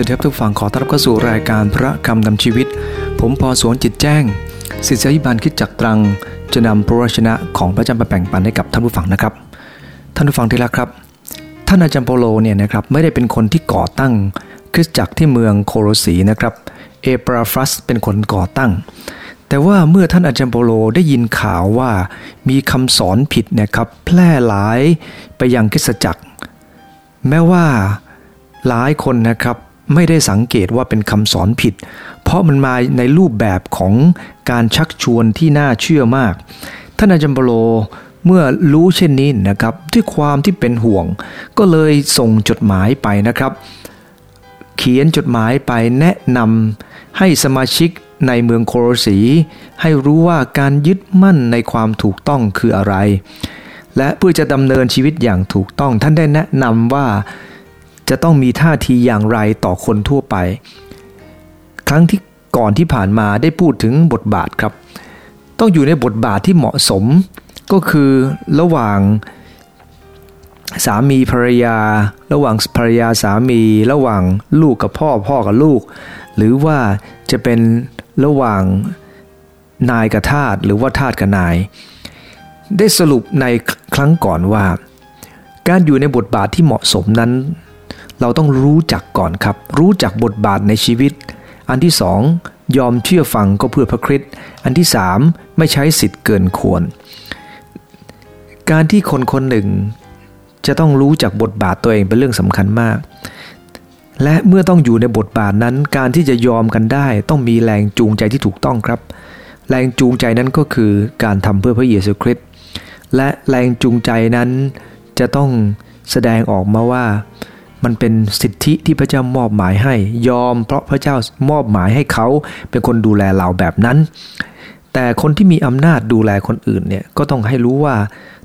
วัสดีครับทุกฝั่งขอต้อนรับเข้าสู่รายการพระคำนำชีวิต ผมพอสวนจิตแจ้งศิษยิบาลคิดจักตรัง จะนำพระวชนะของพระเจ้ามาแบ่งปันให้กับท่านผู้ฟังนะครับ ท่านผู้ฟังที่รักครับ ท่านอาจารย์โปโลเนี่ยนะครับไม่ได้เป็นคนที่ก่อตั้งคริสตจักรที่เมืองโคโรสีนะครับเอปราฟัสเป็นคนก่อตั้ง แต่ว่าเมื่อท่านอาจารย์โปโลได้ยินข่าวว่ามีคำสอนผิดนะครับแพร่หลายไปยังคริสตจักร แม้ว่าหลายคนนะครับ ไม่ได้สังเกตว่าเป็นคำสอนผิด เพราะมันมาในรูปแบบของการชักชวนที่น่าเชื่อมาก ท่านอาจารย์โปโลเมื่อรู้เช่นนี้นะครับด้วยความที่เป็นห่วง ก็เลยส่งจดหมายไปนะครับ เขียนจดหมายไปแนะนำให้สมาชิกในเมืองโครสี ให้รู้ว่าการยึดมั่นในความถูกต้องคืออะไร และเพื่อจะดำเนินชีวิตอย่างถูกต้องท่านได้แนะนำว่า จะต้องมีท่าทีอย่างไรต่อคนทั่วไป ครั้งที่ก่อนที่ผ่านมาได้พูดถึงบทบาทครับ ต้องอยู่ในบทบาทที่เหมาะสม ก็คือระหว่างสามีภรรยา ระหว่างภรรยาสามี ระหว่างลูกกับพ่อพ่อกับลูก หรือว่าจะเป็นระหว่างนายกับทาสหรือว่าทาสกับนาย ได้สรุปในครั้งก่อนว่า การอยู่ในบทบาทที่เหมาะสมนั้น เราต้องรู้จักก่อนครับ รู้จักบทบาทในชีวิต อันที่สองยอมเชื่อฟังก็เพื่อพระคริสต์อันที่สามไม่ใช้สิทธิ์เกินควร การที่คนคนหนึ่ง จะต้องรู้จักบทบาทตัวเองเป็นเรื่องสำคัญมาก และเมื่อต้องอยู่ในบทบาทนั้น การที่จะยอมกันได้ ต้องมีแรงจูงใจที่ถูกต้องครับ แรงจูงใจนั้นก็คือการทำเพื่อพระเยซูคริสต์และแรงจูงใจนั้นจะต้องแสดงออกมาว่า มันเป็นสิทธิที่พระเจ้ามอบหมายให้ ยอม เพราะพระเจ้ามอบหมายให้เขาเป็นคนดูแลเราแบบนั้น แต่คนที่มีอำนาจดูแลคนอื่นเนี่ยก็ต้องให้รู้ว่า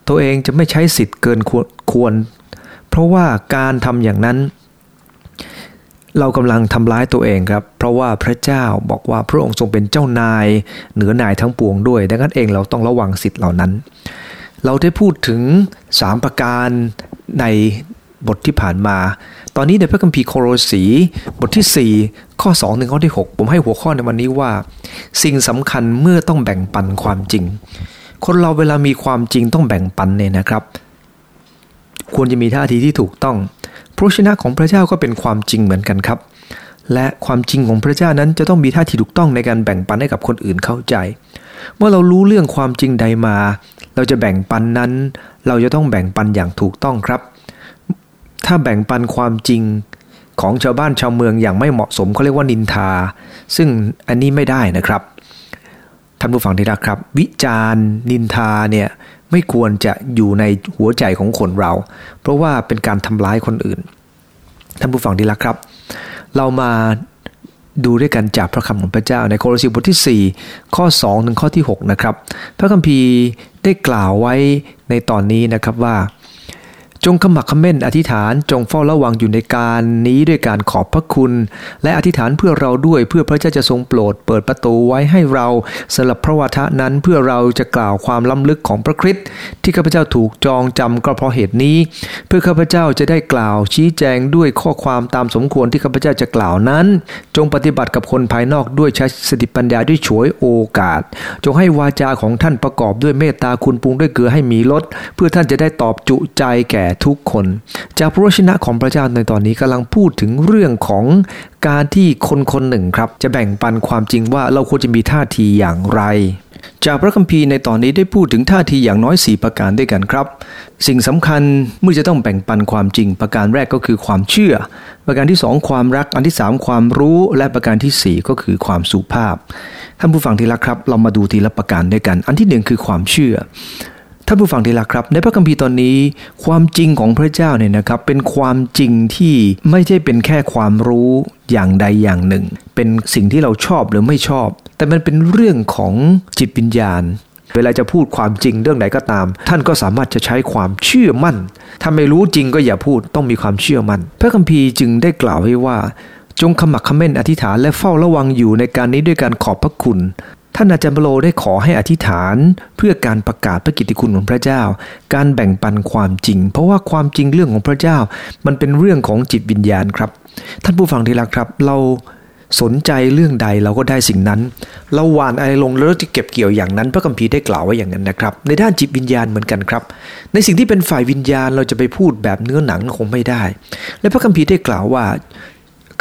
ตัวเองจะไม่ใช้สิทธิ์เกินควร เพราะว่าการทำอย่างนั้น เรากำลังทำร้ายตัวเองครับ เพราะว่าพระเจ้าบอกว่าพระองค์ทรงเป็นเจ้านายเหนือนายทั้งปวงด้วย ดังนั้นเองเราต้องระวังสิทธิ์เหล่านั้น เราได้พูดถึง 3 ประการใน บทที่ผ่านมา ตอนนี้ในพระคัมภีร์โคโรสีบทที่ 4 ข้อ2ถึงข้อที่ 6 ผมให้หัวข้อในวันนี้ว่า สิ่งสำคัญเมื่อต้องแบ่งปันความจริง คนเราเวลามีความจริงต้องแบ่งปันเนี่ยนะครับ ควรจะมีท่าทีที่ถูกต้องพระชนะของพระเจ้าก็เป็นความจริงเหมือนกันครับ และความจริงของพระเจ้านั้นจะต้องมีท่าทีถูกต้องในการแบ่งปันให้กับคนอื่นเข้าใจ เมื่อเรารู้เรื่องความจริงใดมา เราจะแบ่งปันนั้น เราจะต้องแบ่งปันอย่างถูกต้องครับ ถ้าแบ่งปันความจริงของชาวบ้านชาวเมืองอย่างไม่เหมาะสมเขาเรียกว่านินทา ซึ่งอันนี้ไม่ได้นะครับท่านผู้ฟังที่รักครับ วิจารณ์นินทาเนี่ยไม่ควรจะอยู่ในหัวใจของคนเรา เพราะว่าเป็นการทำร้ายคนอื่น ท่านผู้ฟังที่รักครับ เรามาดูด้วยกันจากพระคำของพระเจ้าในโครสีบทที่ 4 ข้อ 2 ถึงข้อที่ 6 นะครับ พระคัมภีร์ได้กล่าวไว้ในตอนนี้นะครับว่า จงขมักขม้นอธิษฐานจงเฝ้าระวังอยู่ในการนี้ด้วยการขอบพระคุณ และอธิษฐานเพื่อเราด้วยเพื่อพระเจ้าจะทรงโปรด เปิดประตูไว้ให้เราสำหรับพระวาทะนั้นเพื่อเราจะกล่าวความล้ำลึกของพระคริสต์ที่ข้าพเจ้าถูกจองจำก็เพราะเหตุนี้ เพื่อข้าพเจ้าจะได้กล่าวชี้แจงด้วยข้อความตามสมควรที่ข้าพเจ้าจะกล่าวนั้น จงปฏิบัติกับคนภายนอกด้วยใช้สติปัญญาด้วยฉวยโอกาส จงให้วาจาของท่านประกอบด้วยเมตตาคุณปรุงด้วยเกลือให้มีลดเพื่อท่านจะได้ตอบจุใจแก่ทุกคน จากพระวชนะของพระเจ้าในตอนนี้กำลังพูดถึงเรื่องของการที่คนคนหนึ่งครับ จะแบ่งปันความจริงว่าเราควรจะมีท่าทีอย่างไร จากพระคัมภีร์ในตอนนี้ได้พูดถึงท่าทีอย่างน้อย 4 ประการด้วยกันครับ สิ่งสำคัญเมื่อจะต้องแบ่งปันความจริง ประการแรกก็คือความเชื่อ ประการที่ 2 ความรักอันที่ 3 ความรู้และประการที่ 4 ก็คือความสุภาพท่านผู้ฟังที่รักครับ เรามาดูทีละประการด้วยกัน อันที่ 1 คือความเชื่อ ท่านผู้ฟังที่รักครับ ในพระคัมภีร์ตอนนี้ ความจริงของพระเจ้าเนี่ยนะครับ เป็นความจริงที่ไม่ใช่เป็นแค่ความรู้อย่างใดอย่างหนึ่ง เป็นสิ่งที่เราชอบหรือไม่ชอบ แต่มันเป็นเรื่องของจิตวิญญาณ เวลาจะพูดความจริงเรื่องไหนก็ตาม ท่านก็สามารถจะใช้ความเชื่อมั่น ถ้าไม่รู้จริงก็อย่าพูดต้องมีความเชื่อมั่น พระคัมภีร์จึงได้กล่าวไว้ว่าจงขมักขม้นอธิษฐานและเฝ้าระวังอยู่ในการนี้ด้วยการขอบพระคุณ ท่านอาจารย์โลได้ขอให้อธิษฐานเพื่อการประกาศพระกิตติคุณของพระเจ้า การแบ่งปันความจริง เพราะว่าความจริงเรื่องของพระเจ้า มันเป็นเรื่องของจิตวิญญาณครับ ท่านผู้ฟังที่รักครับ เราสนใจเรื่องใดเราก็ได้สิ่งนั้น เราหวานอะไรลงแล้วจะเก็บเกี่ยวอย่างนั้น พระคัมภีร์ได้กล่าวไว้อย่างนั้นนะครับ ในด้านจิตวิญญาณเหมือนกันครับ ในสิ่งที่เป็นฝ่ายวิญญาณเราจะไปพูดแบบเนื้อหนังคงไม่ได้ และพระคัมภีร์ได้กล่าวว่า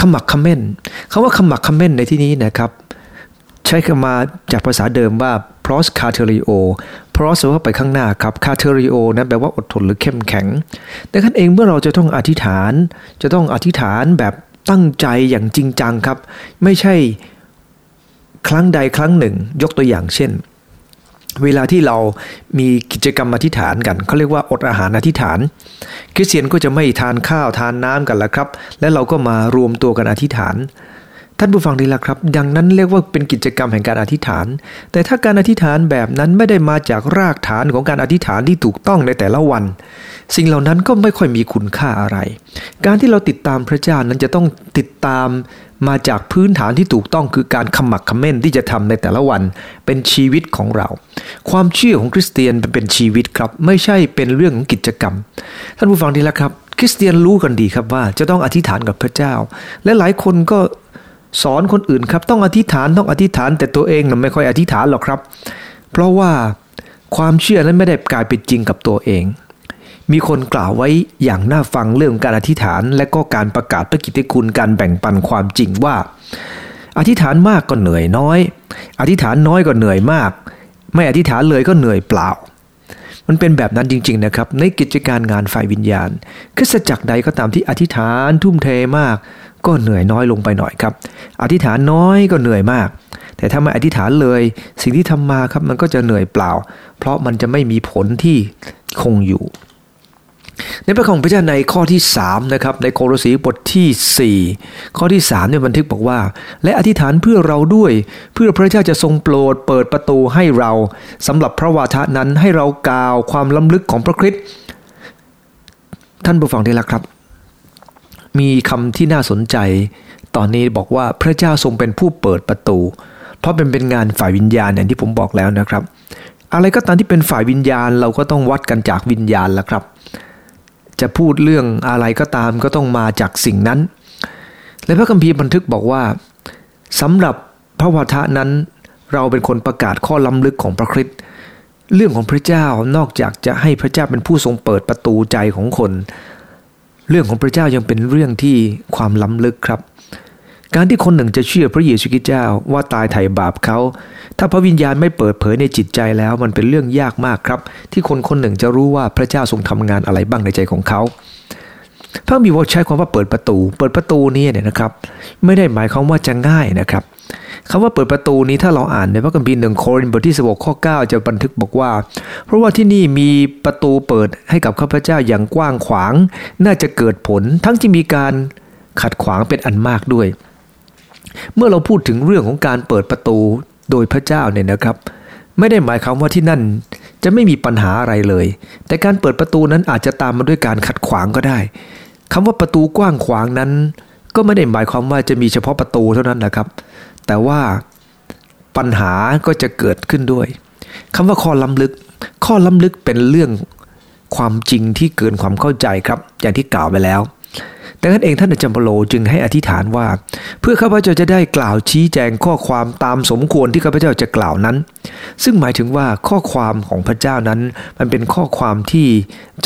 ขมักขม้นคำว่าขมักขม้นในที่นี้นะครับ ใช้คำมาจากภาษาเดิมว่า pros c a t e r i o pros แปลว่าไปข้างหน้าครับ c a t e r i o นั้นแปลว่าอดทนหรือเข้มแข็ง ดังนั้นเองเมื่อเราจะต้องอธิษฐาน จะต้องอธิษฐานแบบตั้งใจอย่างจริงจังครับ ไม่ใช่ครั้งใดครั้งหนึ่ง ยกตัวอย่างเช่น เวลาที่เรามีกิจกรรมอธิษฐานกันเขาเรียกว่าอดอาหารอธิษฐาน คริสเตียนก็จะไม่ทานข้าวทานน้ำกันแล้วครับ และเราก็มารวมตัวกันอธิษฐาน ท่านผู้ฟังดีละครับ ดังนั้นเรียกว่าเป็นกิจกรรมแห่งการอธิษฐาน แต่ถ้าการอธิษฐานแบบนั้นไม่ได้มาจากรากฐานของการอธิษฐานที่ถูกต้องในแต่ละวัน สิ่งเหล่านั้นก็ไม่ค่อยมีคุณค่าอะไร การที่เราติดตามพระเจ้านั้นจะต้องติดตามมาจากพื้นฐานที่ถูกต้องคือการขมักขม้นที่จะทำในแต่ละวันเป็นชีวิตของเรา ความเชื่อของคริสเตียนเป็นชีวิตครับ ไม่ใช่เป็นเรื่องของกิจกรรม ท่านผู้ฟังดีละครับคริสเตียนรู้กันดีครับว่าจะต้องอธิษฐานกับพระเจ้า และหลายคนก็ สอนคนอื่นครับ ต้องอธิษฐานต้องอธิษฐานแต่ตัวเองน่ะไม่ค่อยอธิษฐานหรอกครับ เพราะว่าความเชื่อนั้นไม่ได้กลายเป็นจริงกับตัวเอง มีคนกล่าวไว้อย่างน่าฟังเรื่องการอธิษฐาน และก็การประกาศพระกิตติคุณการแบ่งปันความจริงว่า อธิษฐานมากก็เหนื่อยน้อย อธิษฐานน้อยก็เหนื่อยมาก ไม่อธิษฐานเลยก็เหนื่อยเปล่ามันเป็นแบบนั้นจริงๆนะครับในกิจการงานฝ่ายวิญญาณคริสตจักรใดก็ตามที่อธิษฐานทุ่มเทมาก ก็เหนื่อยน้อยลงไปหน่อยครับ อธิษฐานน้อยก็เหนื่อยมาก แต่ถ้าไม่อธิษฐานเลย สิ่งที่ทำมาครับมันก็จะเหนื่อยเปล่า เพราะมันจะไม่มีผลที่คงอยู่ ในพระของพระเจ้าในข้อที่3นะครับในโครสีบทที่ 4 ข้อที่3เนี่ยบันทึกบอกว่า และอธิษฐานเพื่อเราด้วยเพื่อพระเจ้าจะทรงโปรดเปิดประตูให้เราสำหรับพระวาทะนั้นให้เรากล่าวความล้ำลึกของพระคริสต์ท่านผู้ฟังที่รักครับ มีคำที่น่าสนใจ ตอนนี้บอกว่าพระเจ้าทรงเป็นผู้เปิดประตู เพราะเป็นเป็นงานฝ่ายวิญญาณอย่างที่ผมบอกแล้วนะครับ อะไรก็ตามที่เป็นฝ่ายวิญญาณเราก็ต้องวัดกันจากวิญญาณแล้วครับ จะพูดเรื่องอะไรก็ตามก็ต้องมาจากสิ่งนั้น และพระคัมภีร์บันทึกบอกว่าสำหรับพระวทะนั้น เราเป็นคนประกาศข้อล้ำลึกของพระคริสต์เรื่องของพระเจ้านอกจากจะให้พระเจ้าเป็นผู้ทรงเปิดประตูใจของคน เรื่องของพระเจ้ายังเป็นเรื่องที่ความล้ำลึกครับ การที่คนหนึ่งจะเชื่อพระเยซูคริสต์เจ้าว่าตายไถ่บาปเขา ถ้าพระวิญญาณไม่เปิดเผยในจิตใจแล้ว มันเป็นเรื่องยากมากครับ ที่คนคนหนึ่งจะรู้ว่าพระเจ้าทรงทำงานอะไรบ้างในใจของเขา พระมีวอใช้ความว่าเปิดประตู เปิดประตูนี้เนี่ยนะครับ ไม่ได้หมายความว่าจะง่ายนะครับคำว่าเปิดประตูนี้ถ้าเราอ่านในพระคัมภีร์หนึ่งโครินธ์บทที่สิบข้อ9จะบันทึกบอกว่า เพราะว่าที่นี่มีประตูเปิดให้กับข้าพเจ้าอย่างกว้างขวาง น่าจะเกิดผลทั้งที่มีการขัดขวางเป็นอันมากด้วย เมื่อเราพูดถึงเรื่องของการเปิดประตูโดยพระเจ้าเนี่ยนะครับ ไม่ได้หมายความว่าที่นั่นจะไม่มีปัญหาอะไรเลย แต่การเปิดประตูนั้นอาจจะตามมาด้วยการขัดขวางก็ได้ คำว่าประตูกว้างขวางนั้น ก็ไม่ได้หมายความว่าจะมีเฉพาะประตูเท่านั้นนะครับ แต่ว่าปัญหาก็จะเกิดขึ้นด้วยคำว่าข้อล้ำลึก ข้อล้ำลึกเป็นเรื่องความจริงที่เกินความเข้าใจครับ อย่างที่กล่าวไปแล้วดังนั้นเองท่านอาจารย์ปโลจึงให้อธิษฐานว่า เพื่อข้าพเจ้าจะได้กล่าวชี้แจงข้อความตามสมควรที่ข้าพเจ้าจะกล่าวนั้น ซึ่งหมายถึงว่าข้อความของพระเจ้านั้น มันเป็นข้อความที่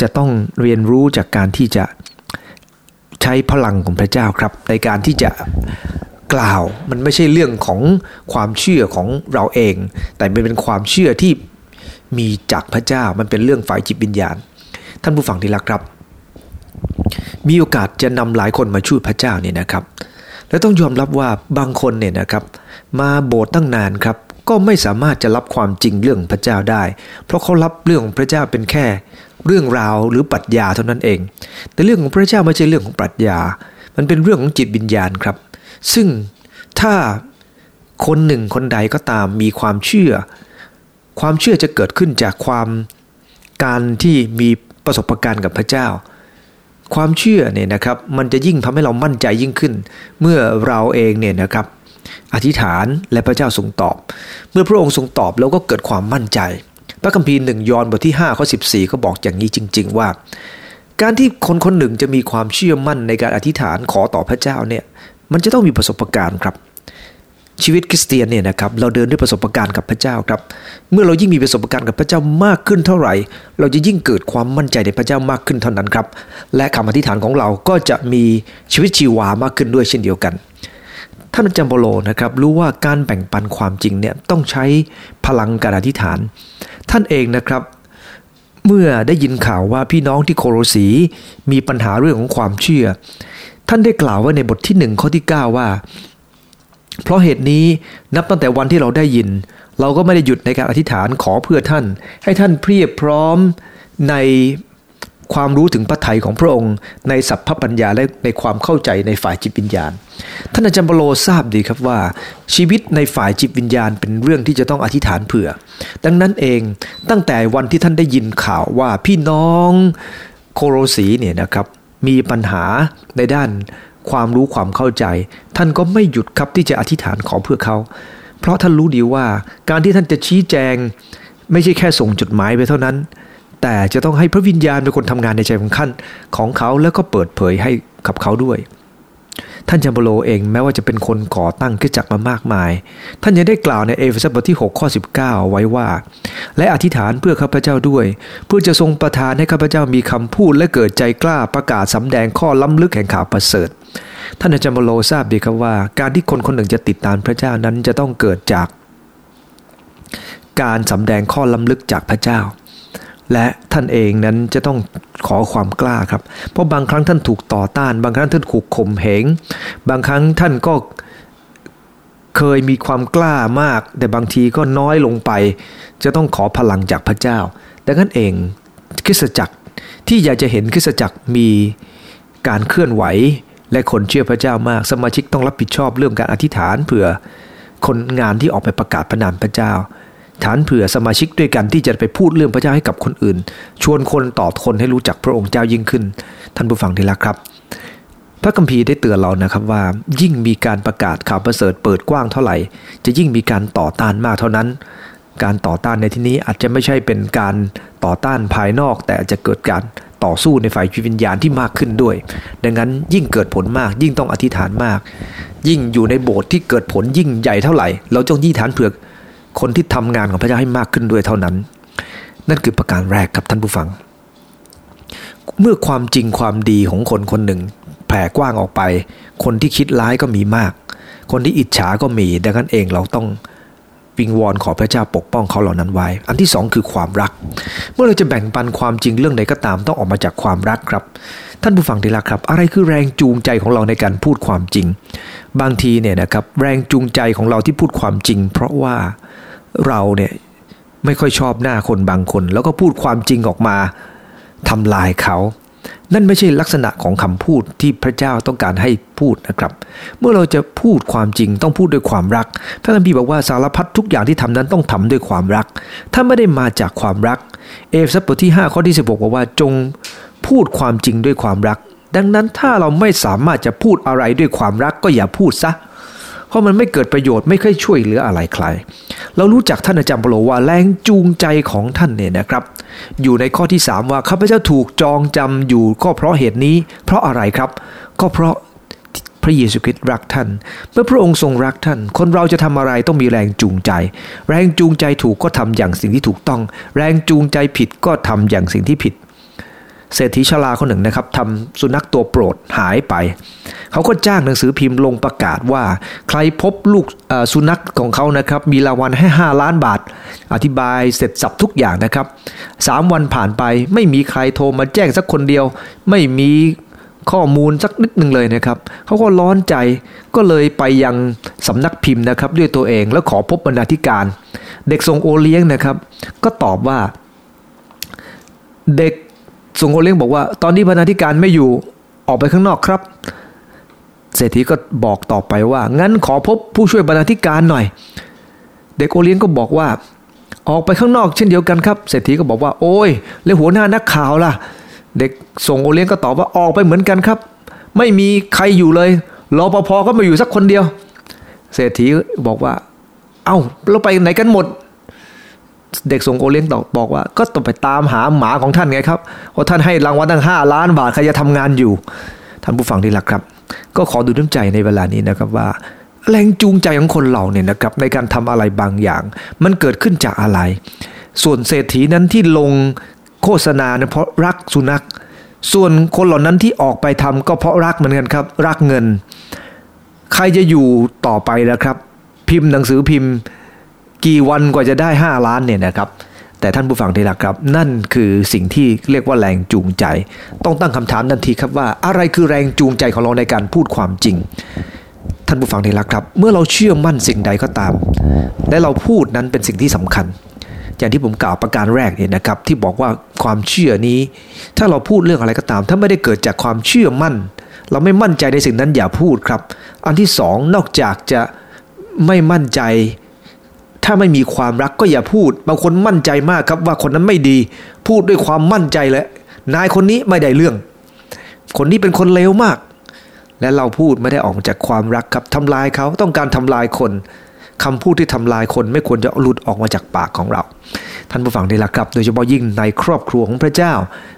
จะต้องเรียนรู้จากการที่จะ ใช้พลังของพระเจ้าครับ ในการที่จะกล่าวมันไม่ใช่เรื่องของความเชื่อของเราเอง แต่มันเป็นความเชื่อที่มีจากพระเจ้ามันเป็นเรื่องฝ่ายจิตวิญญาณ ท่านผู้ฟังที่รักครับ มีโอกาสจะนำหลายคนมาช่วยพระเจ้าเนี่ยนะครับ และต้องยอมรับว่าบางคนเนี่ยนะครับ มาโบสถ์ตั้งนานครับ ก็ไม่สามารถจะรับความจริงเรื่องพระเจ้าได้ เพราะเขารับเรื่องของพระเจ้าเป็นแค่ เรื่องราวหรือปรัชญาเท่านั้นเอง แต่เรื่องของพระเจ้าไม่ใช่เรื่องของปรัชญา มันเป็นเรื่องของจิตวิญญาณครับ ซึ่งถ้าคนหนึ่งคนใดก็ตามมีความเชื่อ ความเชื่อจะเกิดขึ้นจากความการที่มีประสบการณ์กับพระเจ้า ความเชื่อเนี่ยนะครับมันจะยิ่งทำให้เรามั่นใจยิ่งขึ้น เมื่อเราเองเนี่ยนะครับ อธิษฐานและพระเจ้าทรงตอบ เมื่อพระองค์ทรงตอบแล้วก็เกิดความมั่นใจ ระคัมภีร์หนึ่งยอห์นบทที่5ข้อ14 ก็บอกอย่างนี้จริง ๆ ว่า การที่คนคนหนึ่งจะมีความเชื่อมั่นในการอธิษฐานขอต่อพระเจ้าเนี่ยมันจะต้องมีประสบการณ์ครับ ชีวิตคริสเตียนเนี่ยนะครับเราเดินด้วยประสบการณ์กับพระเจ้าครับ เมื่อเรายิ่งมีประสบการณ์กับพระเจ้ามากขึ้นเท่าไหร่ เราจะยิ่งเกิดความมั่นใจในพระเจ้ามากขึ้นเท่านั้นครับ และคำอธิษฐานของเราก็จะมีชีวิตชีวามากขึ้นด้วยเช่นเดียวกันท่านอาจารย์โปโลนะครับรู้ว่าการแบ่งปันความจริงเนี่ยต้องใช้พลังการอธิษฐาน ท่านเองนะครับ เมื่อได้ยินข่าวว่าพี่น้องที่โคโรสีมีปัญหาเรื่องของความเชื่อ ท่านได้กล่าวไว้ในบทที่หนึ่งข้อที่ 9 ว่า เพราะเหตุนี้นับตั้งแต่วันที่เราได้ยิน เราก็ไม่ได้หยุดในการอธิษฐานขอเพื่อท่าน ให้ท่านเพียบพร้อมใน ความรู้ถึงพระทัยของพระองค์ ในสัพพปัญญาและในความเข้าใจในฝ่ายจิตวิญญาณ ท่านอาจารย์เปโลทราบดีครับว่า ชีวิตในฝ่ายจิตวิญญาณเป็นเรื่องที่จะต้องอธิษฐานเผื่อ ดังนั้นเองตั้งแต่วันที่ท่านได้ยินข่าวว่าพี่น้องโคโรสีเนี่ยนะครับมีปัญหาในด้านความรู้ความเข้าใจ ท่านก็ไม่หยุดครับที่จะอธิษฐานขอเพื่อเขา เพราะท่านรู้ดีว่าการที่ท่านจะชี้แจง ไม่ใช่แค่ส่งจดหมายไปเท่านั้น แต่จะต้องให้พระวิญญาณเป็นคนทำงานในใจของขั้นของเขาแล้วก็เปิดเผยให้กับเขาด้วย ท่านจัมโบโลเองแม้ว่าจะเป็นคนก่อตั้งขึ้นจักมามากมาย ท่านยังได้กล่าวในเอเฟซัสบทที่ 6 ข้อ 19 ไว้ว่า และอธิษฐานเพื่อข้าพเจ้าด้วย เพื่อจะทรงประทานให้ข้าพเจ้ามีคำพูดและเกิดใจกล้าประกาศสำแดงข้อล้ำลึกแห่งข่าวประเสริฐท่านอาจารย์โมโลทราบดีครับว่า การที่คนคนหนึ่งจะติดตามพระเจ้านั้นจะต้องเกิดจาก การสำแดงข้อล้ำลึกจากพระเจ้า และท่านเองนั้นจะต้องขอความกล้าครับ เพราะบางครั้งท่านถูกต่อต้าน บางครั้งท่านถูกข่มเหง บางครั้งท่านก็เคยมีความกล้ามาก แต่บางทีก็น้อยลงไป จะต้องขอพลังจากพระเจ้า ดังนั้นเองคริสตจักรที่อยากจะเห็นคริสตจักรมีการเคลื่อนไหว และคนเชื่อพระเจ้ามาก สมาชิกต้องรับผิดชอบเรื่องการอธิษฐานเผื่อคนงานที่ออกไปประกาศพระนามพระเจ้า ฐานเผื่อสมาชิกด้วยกันที่จะไปพูดเรื่องพระเจ้าให้กับคนอื่น ชวนคนต่อคนให้รู้จักพระองค์เจ้ายิ่งขึ้น ท่านผู้ฟังที่รักครับ พระคัมภีร์ได้เตือนเรานะครับว่า ยิ่งมีการประกาศข่าวประเสริฐเปิดกว้างเท่าไหร่ จะยิ่งมีการต่อต้านมากเท่านั้น การต่อต้านในที่นี้อาจจะไม่ใช่เป็นการต่อต้านภายนอก แต่จะเกิดการต่อสู้ในฝ่ายวิญญาณที่มากขึ้นด้วย ดังนั้นยิ่งเกิดผลมากยิ่งต้องอธิษฐานมาก ยิ่งอยู่ในโบสถ์ที่เกิดผลยิ่งใหญ่เท่าไหร่ เราจงยี่ฐานเผื่อ คนที่ทำงานของพระเจ้าให้มากขึ้นด้วยเท่านั้น นั่นคือประการแรกครับท่านผู้ฟัง เมื่อความจริงความดีของคนคนหนึ่ง แผ่กว้างออกไป คนที่คิดร้ายก็มีมาก คนที่อิจฉาก็มีดังนั้นเองเราต้องวิงวอนขอพระเจ้าปกป้องเขาเหล่านั้นไว้ อันที่สองคือความรัก เมื่อเราจะแบ่งปันความจริงเรื่องใดก็ตาม ต้องออกมาจากความรักครับ ท่านผู้ฟังที่รักครับ อะไรคือแรงจูงใจของเราในการพูดความจริง บางทีเนี่ยนะครับแรงจูงใจของเราที่พูดความจริง เพราะว่า เราเนี่ยไม่ค่อยชอบหน้าคนบางคน แล้วก็พูดความจริงออกมาทำลายเขา นั่นไม่ใช่ลักษณะของคำพูดที่พระเจ้าต้องการให้พูดนะครับ เมื่อเราจะพูดความจริงต้องพูดด้วยความรัก พระคัมภีร์บอกว่าสารพัดทุกอย่างที่ทำนั้นต้องทำด้วยความรัก ถ้าไม่ได้มาจากความรัก เอฟซับบทที่5ข้อที่16บอกว่าจงพูดความจริงด้วยความรัก ดังนั้นถ้าเราไม่สามารถจะพูดอะไรด้วยความรักก็อย่าพูดซะ เพราะมันไม่เกิดประโยชน์ไม่ค่อยช่วยเหลืออะไรใคร เรารู้จักท่านอาจารย์เปโลว่าแรงจูงใจของท่านเนี่ยนะครับ อยู่ในข้อที่ 3 ว่าข้าพเจ้าถูกจองจำอยู่ก็เพราะเหตุนี้ เพราะอะไรครับ ก็เพราะพระเยซูคริสต์รักท่าน เมื่อพระองค์ทรงรักท่าน คนเราจะทำอะไรต้องมีแรงจูงใจ แรงจูงใจถูกก็ทำอย่างสิ่งที่ถูกต้อง แรงจูงใจผิดก็ทำอย่างสิ่งที่ผิด เศรษฐีชราคนหนึ่งนะครับทำสุนัขตัวโปรดหายไป เขาก็จ้างหนังสือพิมพ์ลงประกาศว่า ใครพบลูกสุนัขของเขานะครับ มีรางวัลให้ 5 ล้านบาท อธิบายเสร็จสับทุกอย่างนะครับสามวันผ่านไปไม่มีใครโทรมาแจ้งสักคนเดียว ไม่มีข้อมูลสักนิดหนึ่งเลยนะครับเขาก็ร้อนใจก็เลยไปยังสำนักพิมพ์นะครับ ด้วยตัวเองแล้วขอพบบรรณาธิการ เด็กส่งโอเลี้ยงนะครับ ก็ตอบว่า เด็ก ส่งโอเลี้ยงบอกว่า ตอนนี้บรรณาธิการไม่อยู่ออกไปข้างนอกครับ เศรษฐีก็บอกต่อไปว่า งั้นขอพบผู้ช่วยบรรณาธิการหน่อย เด็กโอเลี้ยงก็บอกว่า ออกไปข้างนอกเช่นเดียวกันครับเศรษฐีก็บอกว่า โอ้ยแล้วหัวหน้านักข่าวล่ะ เด็กส่งโอเลี้ยงก็ตอบว่าออกไปเหมือนกันครับ ไม่มีใครอยู่เลยรอปภก็มาอยู่สักคนเดียว เศรษฐีบอกว่า เอา้าเราไปไหนกันหมด เด็กส่งโอเลี้ยงตอบบอกว่า ก็ต้องไปตามหาหมาของท่านไงครับว่าะท่านให้รางวัลตั้งห้าล้านบาทใครจะทำงานอยู่ ท่านผู้ฟังที่รักครับ ก็ขอดูน้ำใจในเวลานี้นะครับว่า แรงจูงใจของคนเราเนี่ยนะครับในการทำอะไรบางอย่าง มันเกิดขึ้นจากอะไร ส่วนเศรษฐีนั้นที่ลงโฆษณาเนี่ยเพราะรักสุนัข ส่วนคนเหล่านั้นที่ออกไปทำก็เพราะรักเหมือนกันครับ รักเงิน ใครจะอยู่ต่อไปนะครับ พิมพ์หนังสือพิมพ์ กี่วันกว่าจะได้ 5 ล้านเนี่ยนะครับ แต่ท่านผู้ฟังที่รักครับ นั่นคือสิ่งที่เรียกว่าแรงจูงใจ ต้องตั้งคำถามทันทีครับว่าอะไรคือแรงจูงใจของเราในการพูดความจริง ท่านผู้ฟังที่รักครับ เมื่อเราเชื่อมั่นสิ่งใดก็ตาม และเราพูดนั้นเป็นสิ่งที่สำคัญ อย่างที่ผมกล่าวประการแรกเนี่ยนะครับที่บอกว่าความเชื่อนี้ ถ้าเราพูดเรื่องอะไรก็ตาม ถ้าไม่ได้เกิดจากความเชื่อมั่น เราไม่มั่นใจในสิ่งนั้นอย่าพูดครับ อันที่สองนอกจากจะไม่มั่นใจ ถ้าไม่มีความรักก็อย่าพูด บางคนมั่นใจมากครับว่าคนนั้นไม่ดี พูดด้วยความมั่นใจเลยนายคนนี้ไม่ได้เรื่อง คนนี้เป็นคนเลวมาก และเราพูดไม่ได้ออกมาจากความรักครับทำลายเขาต้องการทำลายคนคำพูดที่ทำลายคนไม่ควรจะหลุดออกมาจากปากของเรา ท่านผู้ฟังที่รักครับ โดยเฉพาะยิ่งในครอบครัวของพระเจ้า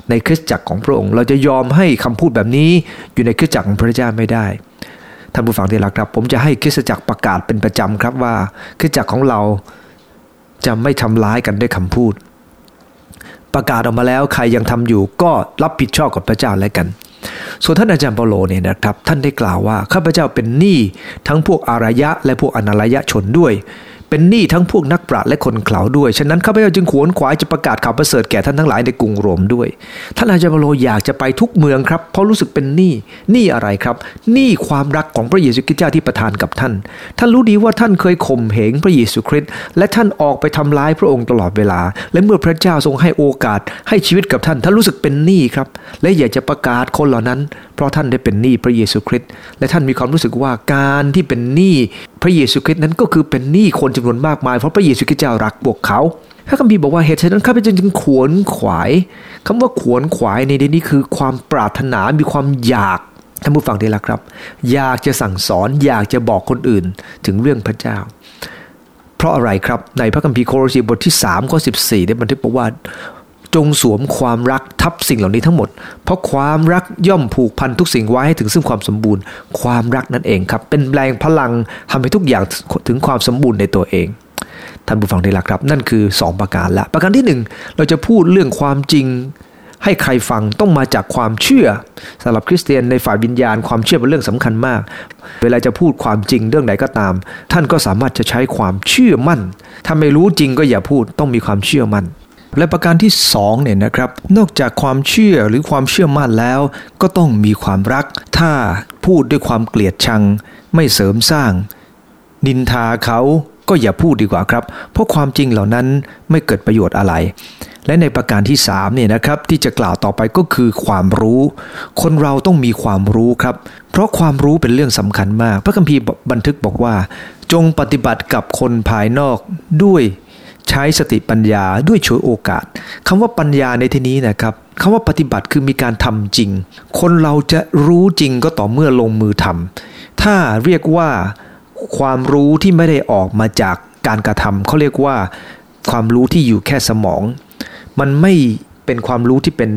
ในคริสตจักรของพระองค์ เราจะยอมให้คำพูดแบบนี้อยู่ในคริสตจักรของพระเจ้าไม่ได้ ท่านผู้ฟังที่รักครับ ผมจะให้คริสตจักรประกาศเป็นประจำครับว่าคริสตจักรของเราจะไม่ทำร้ายกันด้วยคำพูด ประกาศออกมาแล้วใครยังทำอยู่ก็รับผิดชอบกับพระเจ้าแล้วกัน ส่วนท่านอาจารย์เปโลเนี่ยนะครับ ท่านได้กล่าวว่าข้าพเจ้าเป็นหนี้ทั้งพวกอารยะและพวกอนารยะชนด้วย เป็นหนี้ทั้งพวกนักปราชญ์และคนเข่าด้วย ฉะนั้นข้าพเจ้าจึงขวนขวายจะประกาศข่าวประเสริฐแก่ท่านทั้งหลายในกรุงโรมด้วย ท่านอาจารย์โลอยากจะไปทุกเมืองครับเพราะรู้สึกเป็นหนี้หนี้อะไรครับหนี้ความรักของพระเยซูคริสต์เจ้าที่ประทานกับท่าน ท่านรู้ดีว่าท่านเคยข่มเหงพระเยซูคริสต์และท่านออกไปทำร้ายพระองค์ตลอดเวลา และเมื่อพระเจ้าทรงให้โอกาสให้ชีวิตกับท่านท่านรู้สึกเป็นหนี้ครับและอยากจะประกาศคนเหล่านั้น เพราะท่านได้เป็นหนี้พระเยซูคริสต์และท่านมีความรู้สึกว่าการที่เป็นหนี้พระเยซูคริสต์นั้นก็คือเป็นหนี้คนจำนวนมากมายเพราะพระเยซูคริสต์เจ้ารักพวกเขาพระคัมภีร์บอกว่าเหตุฉะนั้นข้าพเจ้าจึงขวนขวายคำว่าขวนขวายในที่นี้คือความปรารถนามีความอยากท่านผู้ฟังได้ละครับ อยากจะสั่งสอนอยากจะบอกคนอื่นถึงเรื่องพระเจ้า เพราะอะไรครับในพระคัมภีร์โครสีบทที่3ข้อ14ได้บันทึกบอกว่า จงสวมความรักทับสิ่งเหล่านี้ทั้งหมด เพราะความรักย่อมผูกพันทุกสิ่งไว้ให้ถึงซึ่งความสมบูรณ์ ความรักนั่นเองครับ เป็นแรงพลังทำให้ทุกอย่างถึงความสมบูรณ์ในตัวเองท่านผู้ฟังที่รักครับ นั่นคือ 2 ประการละ ประการที่ 1 เราจะพูดเรื่องความจริง ให้ใครฟังต้องมาจากความเชื่อสำหรับคริสเตียนในฝ่ายวิญญาณความเชื่อเป็นเรื่องสำคัญมาก เวลาจะพูดความจริงเรื่องไหนก็ตาม ท่านก็สามารถจะใช้ความเชื่อมั่น ถ้าไม่รู้จริงก็อย่าพูดต้องมีความเชื่อมั่น และประการที่สองเนี่ยนะครับ นอกจากความเชื่อหรือความเชื่อมั่นแล้ว ก็ต้องมีความรัก ถ้าพูดด้วยความเกลียดชัง ไม่เสริมสร้าง นินทาเขาก็อย่าพูดดีกว่าครับ เพราะความจริงเหล่านั้นไม่เกิดประโยชน์อะไร และในประการที่3เนี่ยนะครับที่จะกล่าวต่อไปก็คือความรู้ คนเราต้องมีความรู้ครับ เพราะความรู้เป็นเรื่องสำคัญมาก พระคัมภีร์บันทึกบอกว่า จงปฏิบัติกับคนภายนอกด้วย ใช้สติปัญญาด้วยช่วยโอกาสคำว่าปัญญาในที่นี้นะครับคำว่าปฏิบัติคือมีการทำจริง คนเราจะรู้จริงก็ต่อเมื่อลงมือทำถ้าเรียกว่าความรู้ที่ไม่ได้ออกมาจากการกระทำเขาเรียกว่าความรู้ที่อยู่แค่สมอง มันไม่เป็นความรู้ที่เป็น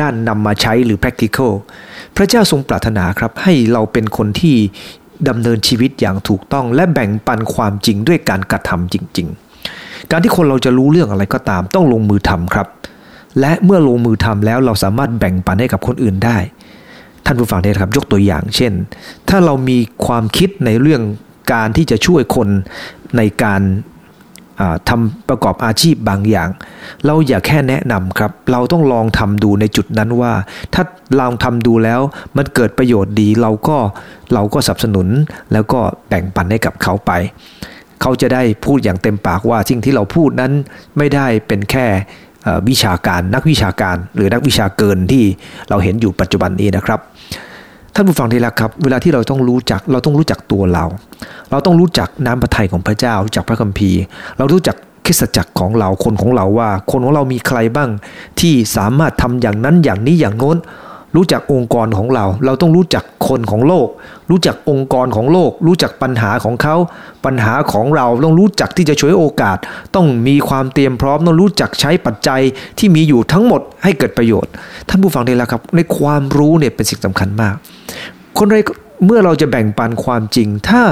ด้านนำมาใช้หรือ practical พระเจ้าทรงปรารถนาครับให้เราเป็นคนที่ดำเนินชีวิตอย่างถูกต้อง และแบ่งปันความจริงด้วยการกระทำจริง ๆ การที่คนเราจะรู้เรื่องอะไรก็ตาม ต้องลงมือทำครับ และเมื่อลงมือทำแล้วเราสามารถแบ่งปันให้กับคนอื่นได้ ท่านผู้ฟังได้ครับ ยกตัวอย่าง เช่น ถ้าเรามีความคิดในเรื่องการที่จะช่วยคนในการทำประกอบอาชีพบางอย่าง เราอย่าแค่แนะนำครับ เราต้องลองทำดูในจุดนั้นว่า ถ้าลองทำดูแล้วมันเกิดประโยชน์ดีเราก็เราก็สนับสนุนแล้วก็แบ่งปันให้กับเขาไป เขาจะได้พูดอย่างเต็มปากว่าสิ่งที่เราพูดนั้นไม่ได้เป็นแค่วิชาการนักวิชาการ หรือนักวิชาเกินที่เราเห็นอยู่ปัจจุบันนี้นะครับท่านผู้ฟังที่รักครับ เวลาที่เราต้องรู้จักเราต้องรู้จักตัวเรา เราต้องรู้จักน้ำพระทัยของพระเจ้ารู้จักพระคัมภีร์ เรารู้จักคิสจักรของเราคนของเราว่า คนของเรามีใครบ้างที่สามารถทำอย่างนั้นอย่างนี้อย่างโน้น รู้จักองค์กรของเรา เราต้องรู้จักคนของโลก รู้จักองค์กรของโลก รู้จักปัญหาของเขา ปัญหาของเราต้องรู้จักที่จะช่วยโอกาส ต้องมีความเตรียมพร้อม ต้องรู้จักใช้ปัจจัยที่มีอยู่ทั้งหมดให้เกิดประโยชน์ ท่านผู้ฟังได้แล้วครับ ในความรู้เนี่ยเป็นสิ่งสำคัญมาก คนไรเมื่อเราจะแบ่งปันความจริง ถ้า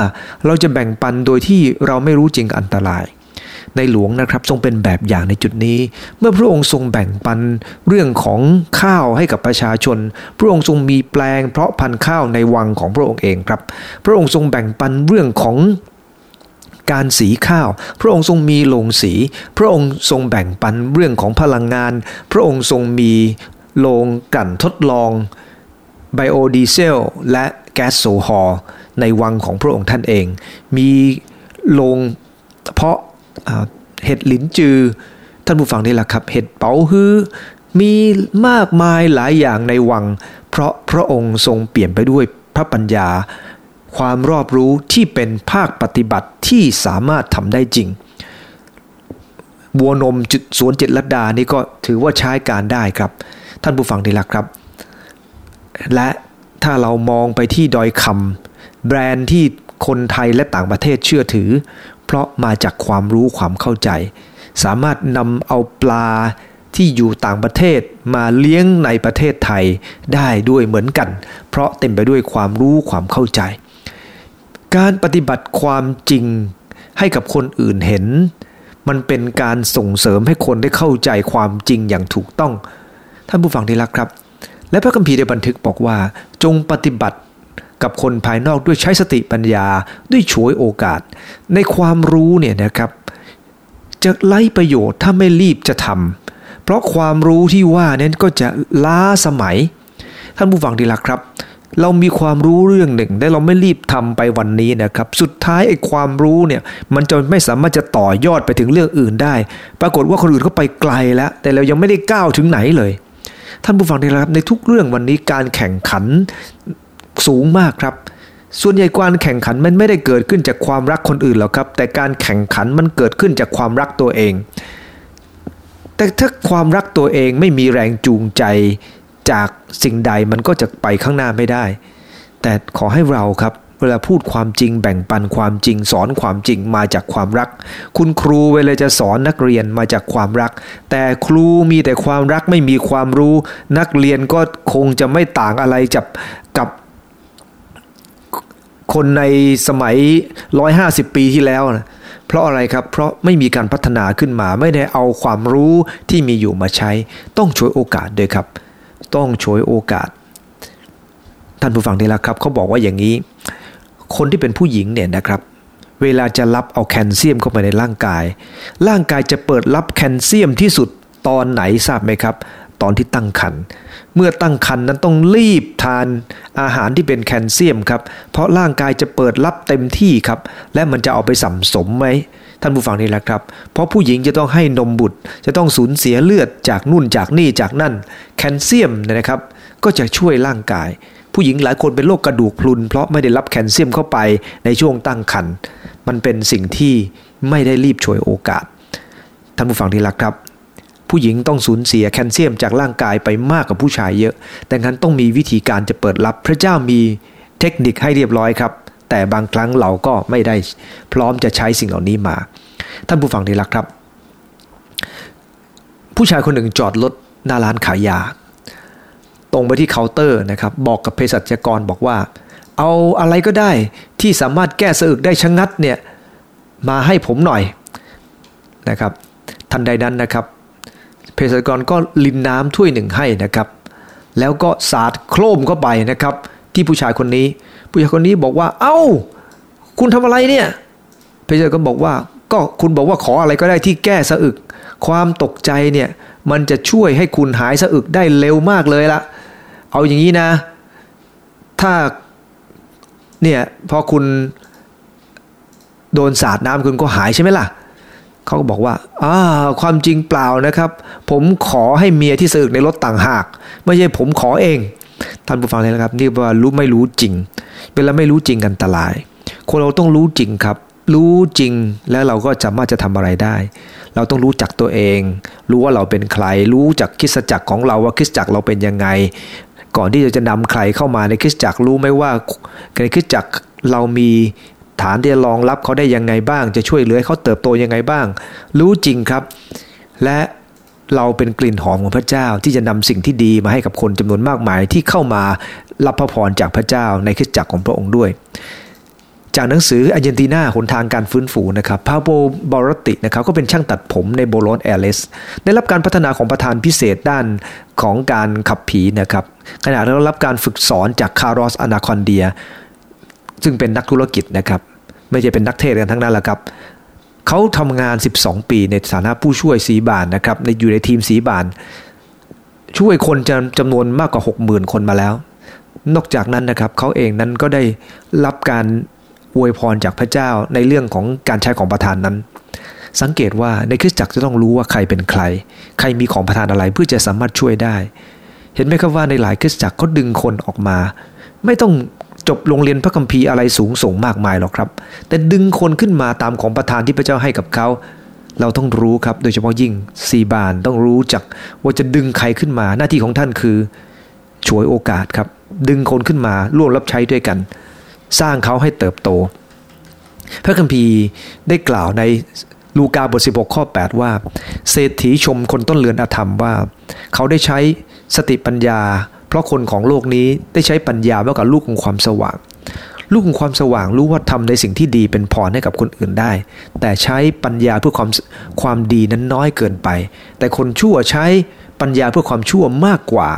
เราจะแบ่งปันโดยที่เราไม่รู้จริงอันตราย ในหลวงนะครับทรงเป็นแบบอย่างในจุดนี้ เมื่อพระองค์ทรงแบ่งปันเรื่องของข้าวให้กับประชาชน พระองค์ทรงมีแปลง เพราะพันธุ์ข้าวในวังของพระองค์เองครับ พระองค์ทรงแบ่งปันเรื่องของการสีข้าว พระองค์ทรงมีโรงสี พระองค์ทรงแบ่งปันเรื่องของพลังงาน พระองค์ทรงมีโรงกลั่นทดลองไบโอดีเซลและแก๊สโซฮอลในวังของพระองค์ท่านเอง มีโรงเพาะ เห็ดหลินจือ ท่านผู้ฟังนี่แหละครับ เห็ดเป๋าฮื้อมีมากมายหลายอย่างในวัง เพราะพระองค์ทรงเปลี่ยนไปด้วยพระปัญญา ความรอบรู้ที่เป็นภาคปฏิบัติที่สามารถทำได้จริงบัวนมจุดสวนเจ็ดลัดดานี่ก็ถือว่าใช้การได้ครับ ท่านผู้ฟังนี่แหละครับ และถ้าเรามองไปที่ดอยคำแบรนด์ที่คนไทยและต่างประเทศเชื่อถือ เพราะมาจากความรู้ความเข้าใจ สามารถนำเอาปลาที่อยู่ต่างประเทศมาเลี้ยงในประเทศไทยได้ด้วยเหมือนกัน เพราะเต็มไปด้วยความรู้ความเข้าใจ การปฏิบัติความจริงให้กับคนอื่นเห็น มันเป็นการส่งเสริมให้คนได้เข้าใจความจริงอย่างถูกต้อง ท่านผู้ฟังที่รักครับ และพระคัมภีร์ได้บันทึกบอกว่า จงปฏิบัติ กับคนภายนอกด้วยใช้สติปัญญาด้วยฉวยโอกาส ในความรู้เนี่ยนะครับ จะไล่ประโยชน์ถ้าไม่รีบจะทำเพราะความรู้ที่ว่านั้นก็จะล้าสมัย ท่านผู้ฟังดีละครับ เรามีความรู้เรื่องหนึ่งแต่เราไม่รีบทำไปวันนี้นะครับ สุดท้ายไอ้ความรู้เนี่ยมันจะไม่สามารถจะต่อยอดไปถึงเรื่องอื่นได้ ปรากฏว่าคนอื่นเขาไปไกลแล้ว แต่เรายังไม่ได้ก้าวถึงไหนเลยท่านผู้ฟังดีละครับในทุกเรื่องวันนี้การแข่งขัน สูงมากครับ ส่วนใหญ่การแข่งขันมันไม่ได้เกิดขึ้นจากความรักคนอื่นหรอกครับ แต่การแข่งขันมันเกิดขึ้นจากความรักตัวเอง แต่ถ้าความรักตัวเองไม่มีแรงจูงใจจากสิ่งใดมันก็จะไปข้างหน้าไม่ได้ แต่ขอให้เราครับเวลาพูดความจริงแบ่งปันความจริง สอนความจริงมาจากความรัก คุณครูเวลาจะสอนนักเรียนมาจากความรัก แต่ครูมีแต่ความรักไม่มีความรู้ นักเรียนก็คงจะไม่ต่างอะไรกับกับ คนในสมัย 150 ปีที่แล้วนะเพราะอะไรครับ เพราะไม่มีการพัฒนาขึ้นมา ไม่ได้เอาความรู้ที่มีอยู่มาใช้ ต้องช่วยโอกาสด้วยครับ ต้องช่วยโอกาส ท่านผู้ฟังนี่ละครับเขาบอกว่าอย่างนี้ คนที่เป็นผู้หญิงเนี่ยนะครับ เวลาจะรับเอาแคลเซียมเข้าไปในร่างกาย ร่างกายจะเปิดรับแคลเซียมที่สุดตอนไหนทราบไหมครับ ตอนที่ตั้งครรภ์ เมื่อตั้งครรภ์นั้นต้องรีบทานอาหารที่เป็นแคลเซียมครับ เพราะร่างกายจะเปิดรับเต็มที่ครับ และมันจะเอาไปสัมสมไหมท่านผู้ฟังนี่แหละครับ เพราะผู้หญิงจะต้องให้นมบุตร จะต้องสูญเสียเลือดจากนู่นจากนี่จากนั่น แคลเซียมนะครับ ก็จะช่วยร่างกาย ผู้หญิงหลายคนเป็นโรคกระดูกพรุน เพราะไม่ได้รับแคลเซียมเข้าไปในช่วงตั้งครรภ์มันเป็นสิ่งที่ไม่ได้รีบช่วยโอกาส ท่านผู้ฟังที่รักครับ ผู้หญิงต้องสูญเสียแคลเซียมจากร่างกายไปมากกว่าผู้ชายเยอะดังนั้นต้องมีวิธีการจะเปิดรับ พระเจ้ามีเทคนิคให้เรียบร้อยครับ แต่บางครั้งเราก็ไม่ได้พร้อมจะใช้สิ่งเหล่านี้มา ท่านผู้ฟังที่รักครับ ผู้ชายคนหนึ่งจอดรถหน้าร้านขายยา ตรงไปที่เคาน์เตอร์นะครับ บอกกับเภสัชกรบอกว่า เอาอะไรก็ได้ที่สามารถแก้สะอึกได้ชะงัดเนี่ยมาให้ผมหน่อยนะครับ ทันใดนั้นนะครับ เภสัชกรก็ลินน้ำถ้วยหนึ่งให้นะครับ แล้วก็สาดโครมเข้าไปนะครับ ที่ผู้ชายคนนี้ ผู้ชายคนนี้บอกว่าเอา้า คุณทำอะไรเนี่ยเภสัชกรบอกว่าก็คุณบอกว่าขออะไรก็ได้ที่แก้สะอึก ความตกใจเนี่ยมันจะช่วยให้คุณหายสะอึกได้เร็วมากเลยละเอาอย่างนี้นะ ถ้าเนี่ยพอคุณโดนสาดน้ำคุณก็หายใช่ไหมล่ะ เขาก็บอกว่าอ่าความจริงเปล่านะครับ ผมขอให้เมียที่สึกในรถต่างหาก ไม่ใช่ผมขอเอง ท่านผู้ฟังเลยนะครับ นี่ว่ารู้ไม่รู้จริง เวลาไม่รู้จริงกันตราย คนเราต้องรู้จริงครับ รู้จริงแล้วเราก็สามารถจะทำอะไรได้ เราต้องรู้จักตัวเอง รู้ว่าเราเป็นใคร รู้จักคิดจักรของเราว่าคิดจักรเราเป็นยังไง ก่อนที่จะนำใครเข้ามาในคริสจักรรู้ไหมว่าในคริสจักรเรามี ฐานที่จะรองรับเขาได้ยังไงบ้าง จะช่วยเหลือเขาเติบโตยังไงบ้าง รู้จริงครับ และเราเป็นกลิ่นหอมของพระเจ้าที่จะนำสิ่งที่ดีมาให้กับคนจำนวนมากมายที่เข้ามารับพระพรจากพระเจ้าในคริสตจักรของพระองค์ด้วย จากหนังสืออาร์เจนตินาหนทางการฟื้นฟูนะครับพาโบบอรตินะครับก็เป็นช่างตัดผมในโบโลนแอเลสได้รับการพัฒนาของประธานพิเศษด้านของการขับผีนะครับขณะได้รับการฝึกสอนจากคารอสอนาคอนเดีย ซึ่งเป็นนักธุรกิจนะครับ ไม่ใช่เป็นนักเทศกันทั้งนั้นแหละครับเขาทำงาน 12 ปีในฐานะผู้ช่วยสีบานนะครับในอยู่ในทีมสีบาน ช่วยคนจำจำนวนมากกว่า 60,000 คนมาแล้ว นอกจากนั้นนะครับเขาเองนั้นก็ได้รับการอวยพรจากพระเจ้าในเรื่องของการใช้ของประธานนั้น สังเกตว่าในคริสตจักรจะต้องรู้ว่าใครเป็นใคร ใครมีของประธานอะไรเพื่อจะสามารถช่วยได้ เห็นไหมครับว่าในหลายคริสตจักรเขาดึงคนออกมา ไม่ต้อง จบโรงเรียนพระคัมภีร์อะไรสูงส่งมากมายหรอกครับ แต่ดึงคนขึ้นมาตามของประทานที่พระเจ้าให้กับเขา เราต้องรู้ครับ โดยเฉพาะยิ่งซีบานต้องรู้จักว่าจะดึงใครขึ้นมา หน้าที่ของท่านคือฉวยโอกาสครับ ดึงคนขึ้นมาร่วมรับใช้ด้วยกัน สร้างเขาให้เติบโต พระคัมภีร์ได้กล่าวในลูกาบท 16 ข้อ 8 ว่า เศรษฐีชมคนต้นเรือนอธรรมว่า เขาได้ใช้สติปัญญา เพราะคนของโลกนี้ได้ใช้ปัญญามากกว่าลูกของความสว่าง ลูกของความสว่างรู้ว่าทำในสิ่งที่ดีเป็นพรให้กับคนอื่นได้ แต่ใช้ปัญญาเพื่อความความดีนั้นน้อยเกินไป แต่คนชั่วใช้ปัญญาเพื่อความชั่วมากกว่า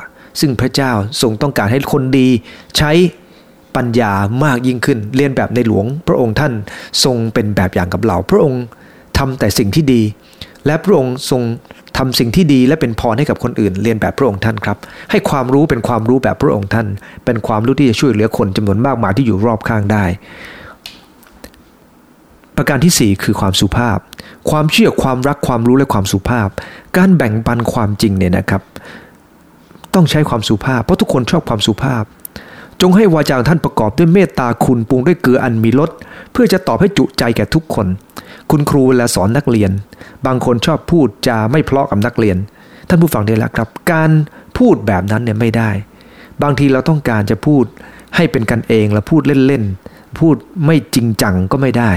ซึ่งพระเจ้าทรงต้องการให้คนดีใช้ปัญญามากยิ่งขึ้น เรียนแบบในหลวงพระองค์ท่านทรงเป็นแบบอย่างกับเรา พระองค์ทำแต่สิ่งที่ดี และพระองค์ทรง ทำสิ่งที่ดีและเป็นพรให้กับคนอื่น เรียนแบบพระองค์ท่านครับ ให้ความรู้เป็นความรู้แบบพระองค์ท่าน เป็นความรู้ที่จะช่วยเหลือคนจำนวนมากมายที่อยู่รอบข้างได้ ประการที่ 4 คือความสุภาพ ความเชื่อความรักความรู้และความสุภาพ การแบ่งปันความจริงเนี่ยนะครับ ต้องใช้ความสุภาพ เพราะทุกคนชอบความสุภาพจงให้วาจาของท่านประกอบด้วยเมตตาคุณปรุงด้วยเกลืออันมีรสเพื่อจะตอบให้จุใจแก่ทุกคน คุณครูเวลาสอนนักเรียน บางคนชอบพูดจาไม่เพลาะกับนักเรียน ท่านผู้ฟังได้ล้วครับ การพูดแบบนั้นเนี่ยไม่ได้ บางทีเราต้องการจะพูดให้เป็นกันเองแล้วพูดเล่นๆพูดไม่จริงจังก็ไม่ได้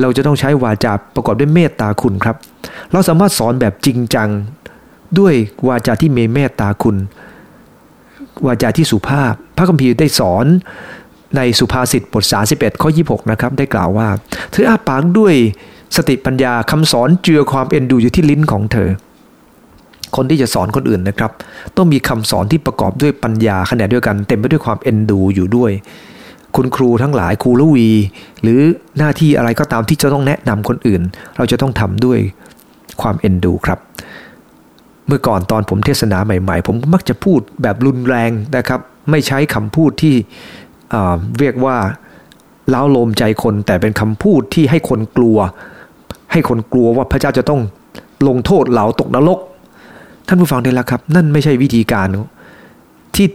เราจะต้องใช้วาจาประกอบด้วยเมตตาคุณครับ เราสามารถสอนแบบจริงจัง ด้วยวาจาที่มีเมตตาคุณ วาจาที่สุภาพ พระคัมภีร์ได้สอนในสุภาษิตบท 31 ข้อ 26 นะครับ ได้กล่าวว่าเธออาปากด้วย สติปัญญาคำสอนเจือความเอ็นดูอยู่ที่ลิ้นของเธอ คนที่จะสอนคนอื่นนะครับ ต้องมีคำสอนที่ประกอบด้วยปัญญาขณะเดียวกันเต็มไปด้วยความเอ็นดูอยู่ด้วย คุณครูทั้งหลายครูละวี หรือหน้าที่อะไรก็ตามที่จะต้องแนะนำคนอื่น เราจะต้องทำด้วยความเอ็นดูครับเมื่อก่อนตอนผมเทศนาใหม่ ๆ ผมมักจะพูดแบบรุนแรงนะครับ ไม่ใช้คำพูดที่เรียกว่าเล้าโลมใจคนแต่เป็นคำพูดที่ให้คนกลัว ให้คนกลัวว่าพระเจ้าจะต้องลงโทษเหล่าตกนรก ท่านผู้ฟังได้แล้วครับ นั่นไม่ใช่วิธีการที่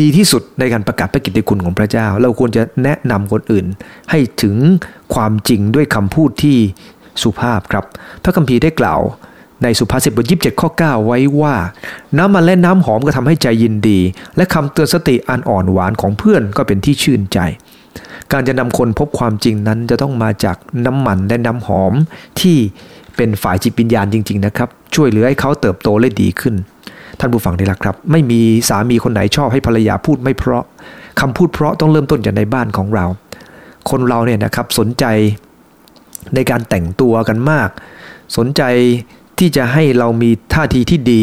ดีที่สุดในการประกาศพระกิตติคุณของพระเจ้า เราควรจะแนะนำคนอื่น ให้ถึงความจริงด้วยคำพูดที่สุภาพครับ พระคัมภีร์ได้กล่าวในสุภาษิตบทยีิบเจ็ดข้อ9ไว้ว่า น้ำมันและน้ำหอมก็ทำให้ใจยินดี และคำเตือนสติอันอ่อนหวานของเพื่อนก็เป็นที่ชื่นใจ การจะนำคนพบความจริงนั้น จะต้องมาจากน้ำมันและน้ำหอมที่เป็นฝ่ายจิตวิญญาณจริง ๆ นะครับ ช่วยเหลือให้เขาเติบโตและดีขึ้น ท่านผู้ฟังได้ละครับ ไม่มีสามีคนไหนชอบให้ภรรยาพูดไม่เพราะคำพูดเพราะต้องเริ่มต้นจากในบ้านของเรา คนเราเนี่ยนะครับสนใจในการแต่งตัวกันมาก สนใจที่จะให้เรามีท่าทีที่ดี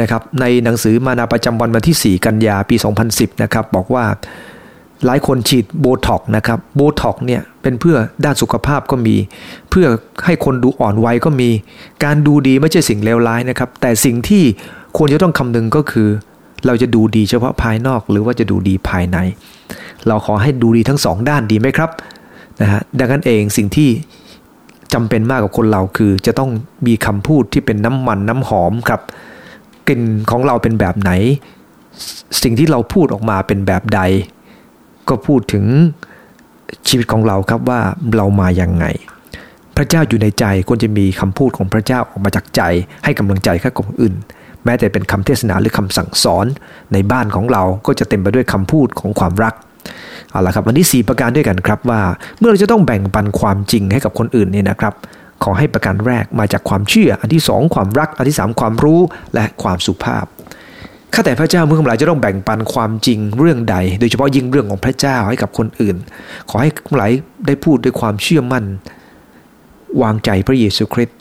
นะครับในหนังสือมานาประจำวันวันที่ 4 กันยาปี 2010 นะครับบอกว่า หลายคนฉีดโบท็อกซ์นะครับโบท็อกซ์เนี่ยเป็นเพื่อด้านสุขภาพก็มี เพื่อให้คนดูอ่อนวัยก็มี การดูดีไม่ใช่สิ่งเลวร้ายนะครับ แต่สิ่งที่ควรจะต้องคำนึงก็คือ เราจะดูดีเฉพาะภายนอกหรือว่าจะดูดีภายใน เราขอให้ดูดีทั้งสองด้านดีไหมครับนะฮะดังนั้นเองสิ่งที่จำเป็นมากกับคนเราคือ จะต้องมีคำพูดที่เป็นน้ำมันน้ำหอมครับกลิ่นของเราเป็นแบบไหน สิ่งที่เราพูดออกมาเป็นแบบใด ก็พูดถึงชีวิตของเราครับว่าเรามาอย่างไง พระเจ้าอยู่ในใจควรจะมีคำพูดของพระเจ้าออกมาจากใจ ให้กำลังใจข้าคนอื่น แม้แต่เป็นคำเทศนาหรือคำสั่งสอนในบ้านของเราก็จะเต็มไปด้วยคำพูดของความรักเอาละครับวันนี้4ประการด้วยกันครับว่า เมื่อเราจะต้องแบ่งปันความจริงให้กับคนอื่นเนี่ยนะครับ ขอให้ประการแรกมาจากความเชื่อ อันที่ 2 ความรัก อันที่ 3 ความรู้และความสุภาพ ข้าแต่พระเจ้าเมื่อทั้งหลายจะต้องแบ่งปันความจริงเรื่องใด โดยเฉพาะยิ่งเรื่องของพระเจ้าให้กับคนอื่น ขอให้ทั้งหลายได้พูดด้วยความเชื่อมั่น วางใจพระเยซูคริสต์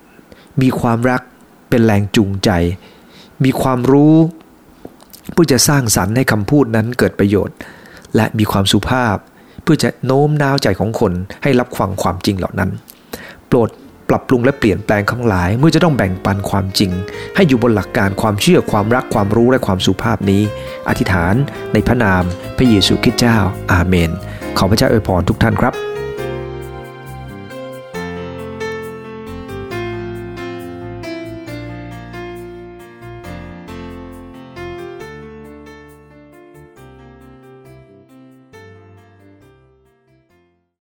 มีความรักเป็นแรงจูงใจ มีความรู้เพื่อจะสร้างสรรค์ให้คำพูดนั้นเกิดประโยชน์ และมีความสุภาพ เพื่อจะโน้มน้าวใจของคนให้รับฟังความจริงเหล่านั้น โปรด ปรับปรุงและเปลี่ยนแปลงทั้งหลาย เมื่อจะต้องแบ่งปันความจริง ให้อยู่บนหลักการความเชื่อความรักความรู้และความสุภาพนี้ อธิษฐานในพระนามพระเยซูคริสต์เจ้า อาเมน ขอพระเจ้าอวยพรทุกท่านครับ